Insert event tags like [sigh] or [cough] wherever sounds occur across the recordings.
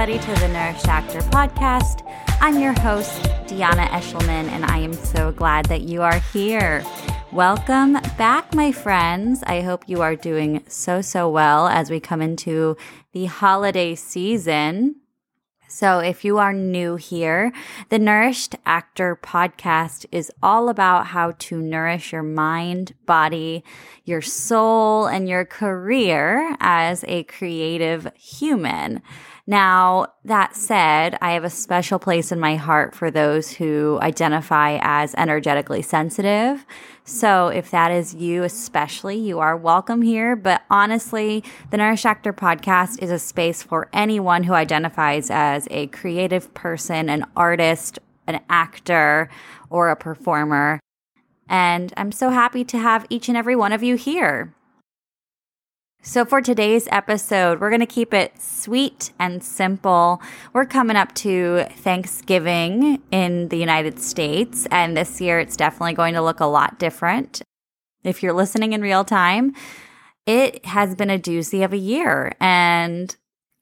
Everybody, to the Nourished Actor podcast. I'm your host, Dionna Eshleman, and I am so glad that you are here. Welcome back, my friends. I hope you are doing so, so well as we come into the holiday season. So, if you are new here, the Nourished Actor podcast is all about how to nourish your mind, body, your soul, and your career as a creative human. Now, that said, I have a special place in my heart for those who identify as energetically sensitive. So, if that is you, especially, you are welcome here. But honestly, the Nourish Actor podcast is a space for anyone who identifies as a creative person, an artist, an actor, or a performer. And I'm so happy to have each and every one of you here. So, for today's episode, we're going to keep it sweet and simple. We're coming up to Thanksgiving in the United States, and this year it's definitely going to look a lot different. If you're listening in real time, it has been a doozy of a year, and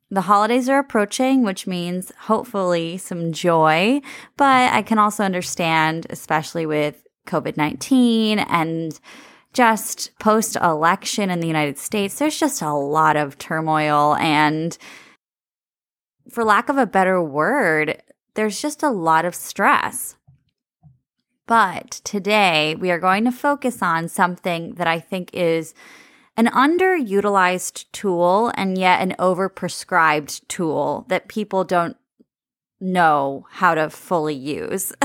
the holidays are approaching, which means hopefully some joy. But I can also understand, especially with COVID 19 and just post election in the United States, there's just a lot of turmoil. And for lack of a better word, there's just a lot of stress. But today we are going to focus on something that I think is an underutilized tool and yet an overprescribed tool that people don't know how to fully use. [laughs]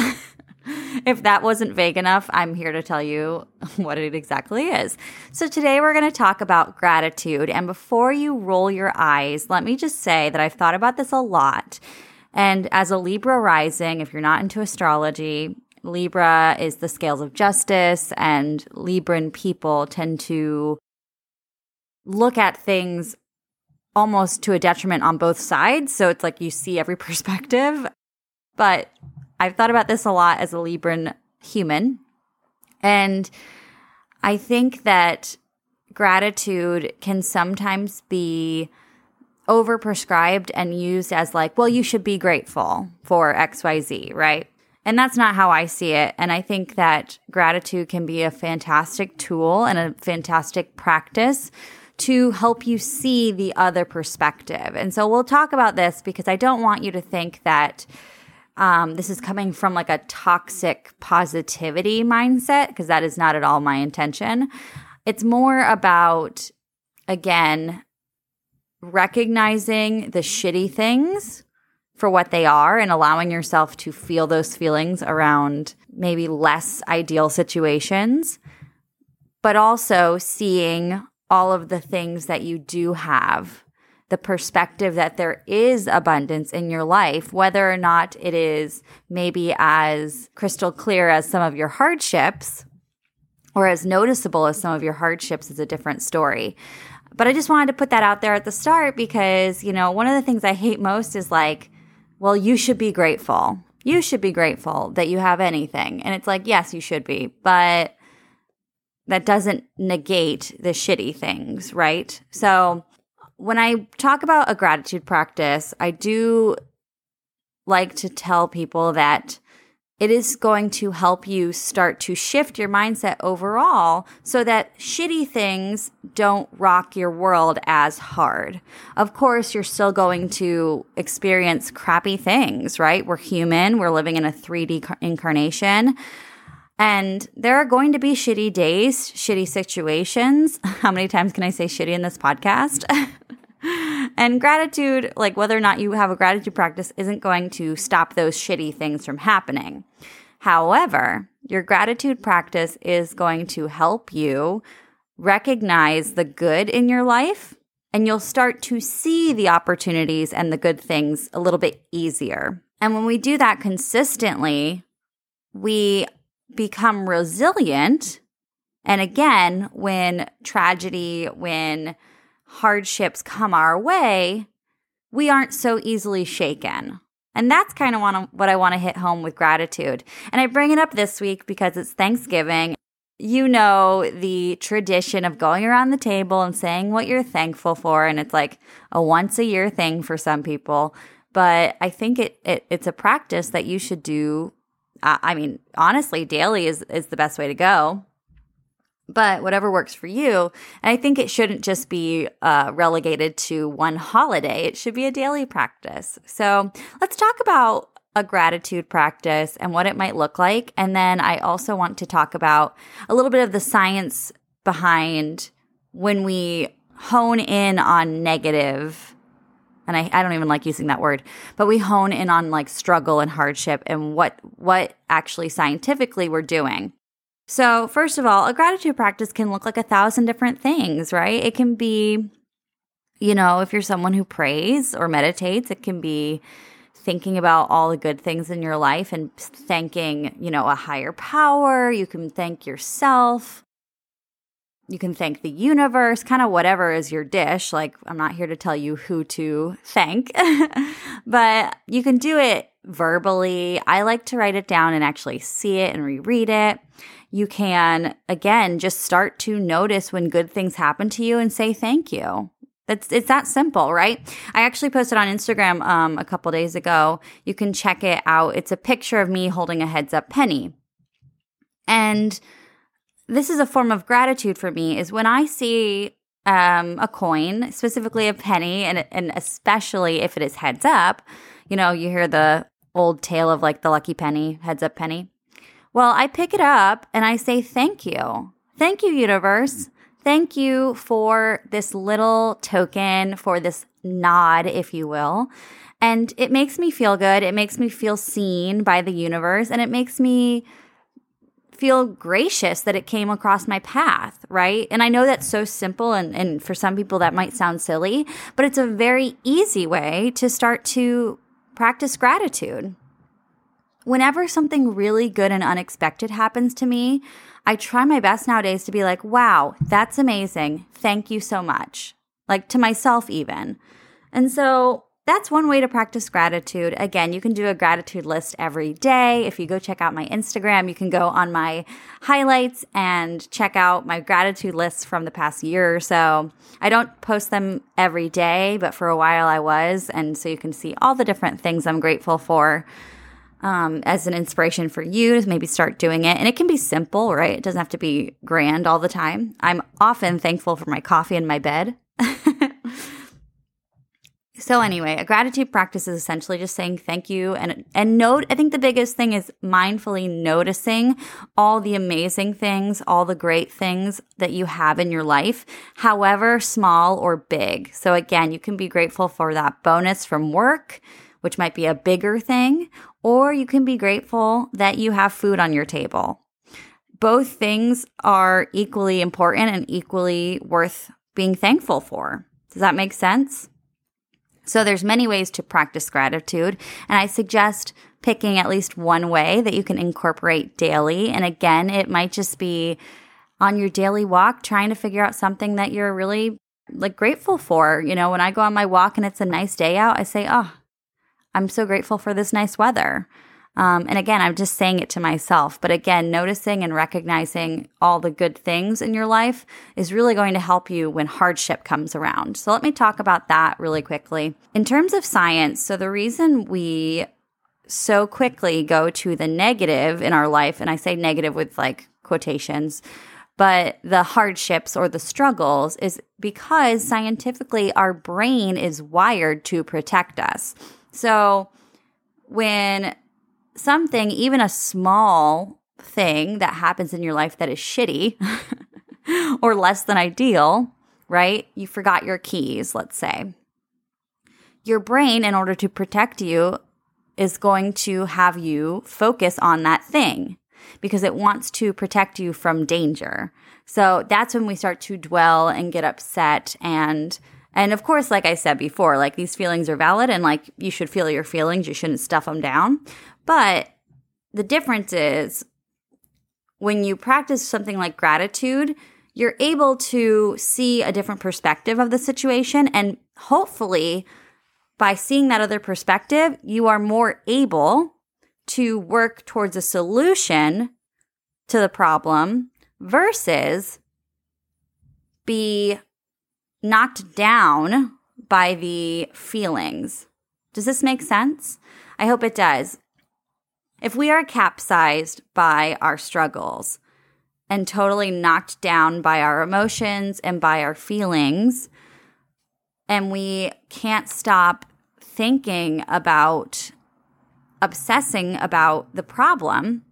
if that wasn't vague enough, I'm here to tell you [laughs] what it exactly is. So, today we're going to talk about gratitude. And before you roll your eyes, let me just say that I've thought about this a lot. And as a Libra rising, if you're not into astrology, Libra is the scales of justice, and Libran people tend to look at things almost to a detriment on both sides. So it's like you see every [laughs] perspective. But I've thought about this a lot as a Libran human. And I think that gratitude can sometimes be overprescribed and used as like, well, you should be grateful for XYZ, right? And that's not how I see it. And I think that gratitude can be a fantastic tool and a fantastic practice to help you see the other perspective. And so we'll talk about this because I don't want you to think that um, this is coming from like a toxic positivity mindset because that is not at all my intention. It's more about, again, recognizing the shitty things for what they are and allowing yourself to feel those feelings around maybe less ideal situations, but also seeing all of the things that you do have the perspective that there is abundance in your life, whether or not it is maybe as crystal clear as some of your hardships or as noticeable as some of your hardships is a different story. But I just wanted to put that out there at the start because, you know, one of the things I hate most is like, well, you should be grateful. You should be grateful that you have anything. And it's like, yes, you should be, but that doesn't negate the shitty things, right? So when I talk about a gratitude practice, I do like to tell people that it is going to help you start to shift your mindset overall so that shitty things don't rock your world as hard. Of course, you're still going to experience crappy things, right? We're human, we're living in a 3D incarnation. And there are going to be shitty days, shitty situations. [laughs] How many times can I say shitty in this podcast? [laughs] and gratitude, like whether or not you have a gratitude practice, isn't going to stop those shitty things from happening. However, your gratitude practice is going to help you recognize the good in your life and you'll start to see the opportunities and the good things a little bit easier. And when we do that consistently, we become resilient. And again, when tragedy, when hardships come our way, we aren't so easily shaken. And that's kind of what I want to hit home with gratitude. And I bring it up this week because it's Thanksgiving. you know the tradition of going around the table and saying what you're thankful for and it's like a once a year thing for some people but i think it, it it's a practice that you should do uh, i mean honestly daily is is the best way to go but whatever works for you and i think it shouldn't just be uh, relegated to one holiday it should be a daily practice so let's talk about a gratitude practice and what it might look like. And then I also want to talk about a little bit of the science behind when we hone in on negative and I, I don't even like using that word, but we hone in on like struggle and hardship and what what actually scientifically we're doing. So, first of all, a gratitude practice can look like a thousand different things, right? It can be, you know, if you're someone who prays or meditates, it can be thinking about all the good things in your life and thanking, you know, a higher power. You can thank yourself. You can thank the universe, kind of whatever is your dish. Like, I'm not here to tell you who to thank, [laughs] but you can do it verbally. I like to write it down and actually see it and reread it. You can, again, just start to notice when good things happen to you and say thank you. That's it's that simple, right? I actually posted on Instagram um, a couple days ago. You can check it out. It's a picture of me holding a heads up penny, and this is a form of gratitude for me. Is when I see um, a coin, specifically a penny, and and especially if it is heads up. You know, you hear the old tale of like the lucky penny, heads up penny. Well, I pick it up and I say thank you, thank you, universe. Thank you for this little token, for this nod, if you will. And it makes me feel good. It makes me feel seen by the universe. And it makes me feel gracious that it came across my path, right? And I know that's so simple. And, and for some people, that might sound silly, but it's a very easy way to start to practice gratitude. Whenever something really good and unexpected happens to me, I try my best nowadays to be like, wow, that's amazing. Thank you so much. Like to myself, even. And so that's one way to practice gratitude. Again, you can do a gratitude list every day. If you go check out my Instagram, you can go on my highlights and check out my gratitude lists from the past year or so. I don't post them every day, but for a while I was. And so you can see all the different things I'm grateful for um, as an inspiration for you to maybe start doing it. And it can be simple, right? It doesn't have to be grand all the time. I'm often thankful for my coffee in my bed. [laughs] so anyway, a gratitude practice is essentially just saying thank you and and note I think the biggest thing is mindfully noticing all the amazing things, all the great things that you have in your life, however small or big. So again, you can be grateful for that bonus from work, which might be a bigger thing, or you can be grateful that you have food on your table. Both things are equally important and equally worth being thankful for. Does that make sense? So there's many ways to practice gratitude, and I suggest picking at least one way that you can incorporate daily. And again, it might just be on your daily walk trying to figure out something that you're really like grateful for. You know, when I go on my walk and it's a nice day out, I say, "Oh, I'm so grateful for this nice weather. Um, and again, I'm just saying it to myself. But again, noticing and recognizing all the good things in your life is really going to help you when hardship comes around. So let me talk about that really quickly. In terms of science, so the reason we so quickly go to the negative in our life, and I say negative with like quotations, but the hardships or the struggles is because scientifically our brain is wired to protect us. So when something, even a small thing that happens in your life that is shitty [laughs] or less than ideal, right? You forgot your keys, let's say. Your brain, in order to protect you, is going to have you focus on that thing because it wants to protect you from danger. So that's when we start to dwell and get upset and and of course, like I said before, like these feelings are valid and like you should feel your feelings. You shouldn't stuff them down. But the difference is when you practice something like gratitude, you're able to see a different perspective of the situation. And hopefully, by seeing that other perspective, you are more able to work towards a solution to the problem versus be knocked down by the feelings. Does this make sense? I hope it does. If we are capsized by our struggles and totally knocked down by our emotions and by our feelings, and we can't stop thinking about obsessing about the problem,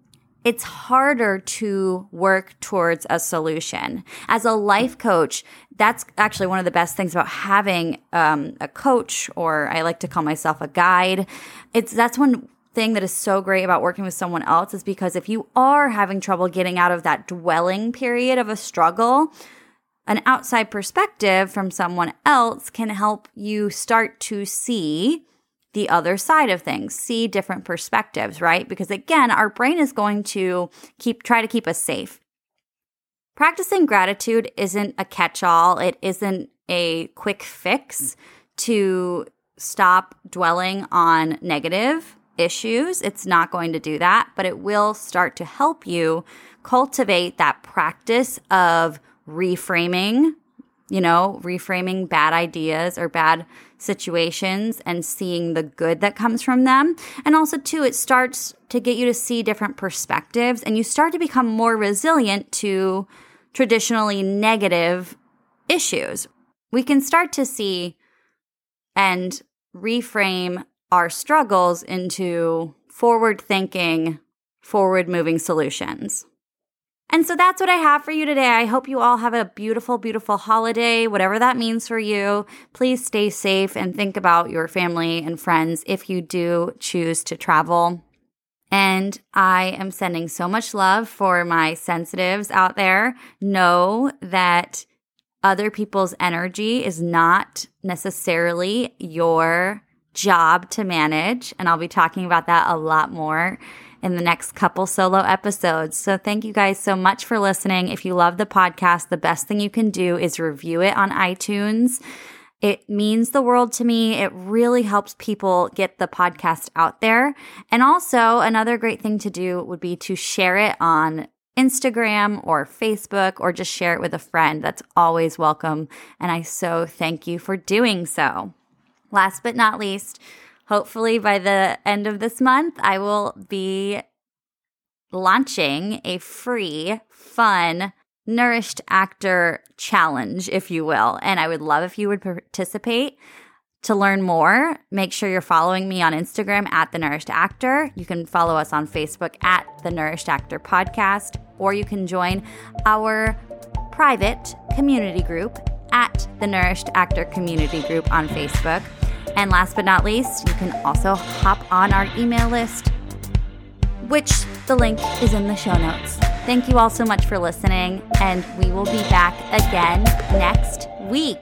it's harder to work towards a solution. As a life coach, that's actually one of the best things about having um, a coach, or I like to call myself a guide. It's that's one thing that is so great about working with someone else is because if you are having trouble getting out of that dwelling period of a struggle, an outside perspective from someone else can help you start to see the other side of things, see different perspectives, right? Because again, our brain is going to keep try to keep us safe. Practicing gratitude isn't a catch-all. It isn't a quick fix to stop dwelling on negative issues. It's not going to do that, but it will start to help you cultivate that practice of reframing, you know, reframing bad ideas or bad situations and seeing the good that comes from them. And also, too, it starts to get you to see different perspectives and you start to become more resilient to traditionally negative issues. We can start to see and reframe our struggles into forward thinking, forward moving solutions. And so that's what I have for you today. I hope you all have a beautiful, beautiful holiday, whatever that means for you. Please stay safe and think about your family and friends if you do choose to travel. And I am sending so much love for my sensitives out there. Know that other people's energy is not necessarily your job to manage. And I'll be talking about that a lot more in the next couple solo episodes. So thank you guys so much for listening. If you love the podcast, the best thing you can do is review it on iTunes. It means the world to me. It really helps people get the podcast out there. And also, another great thing to do would be to share it on Instagram or Facebook or just share it with a friend. That's always welcome. And I so thank you for doing so. Last but not least, hopefully by the end of this month, I will be launching a free, fun, nourished actor challenge, if you will. And I would love if you would participate. To learn more, make sure you're following me on Instagram at The Nourished Actor. You can follow us on Facebook at The Nourished Actor Podcast, or you can join our private community group at The Nourished Actor Community Group on Facebook. And last but not least, you can also hop on our email list, which the link is in the show notes. Thank you all so much for listening, and we will be back again next week.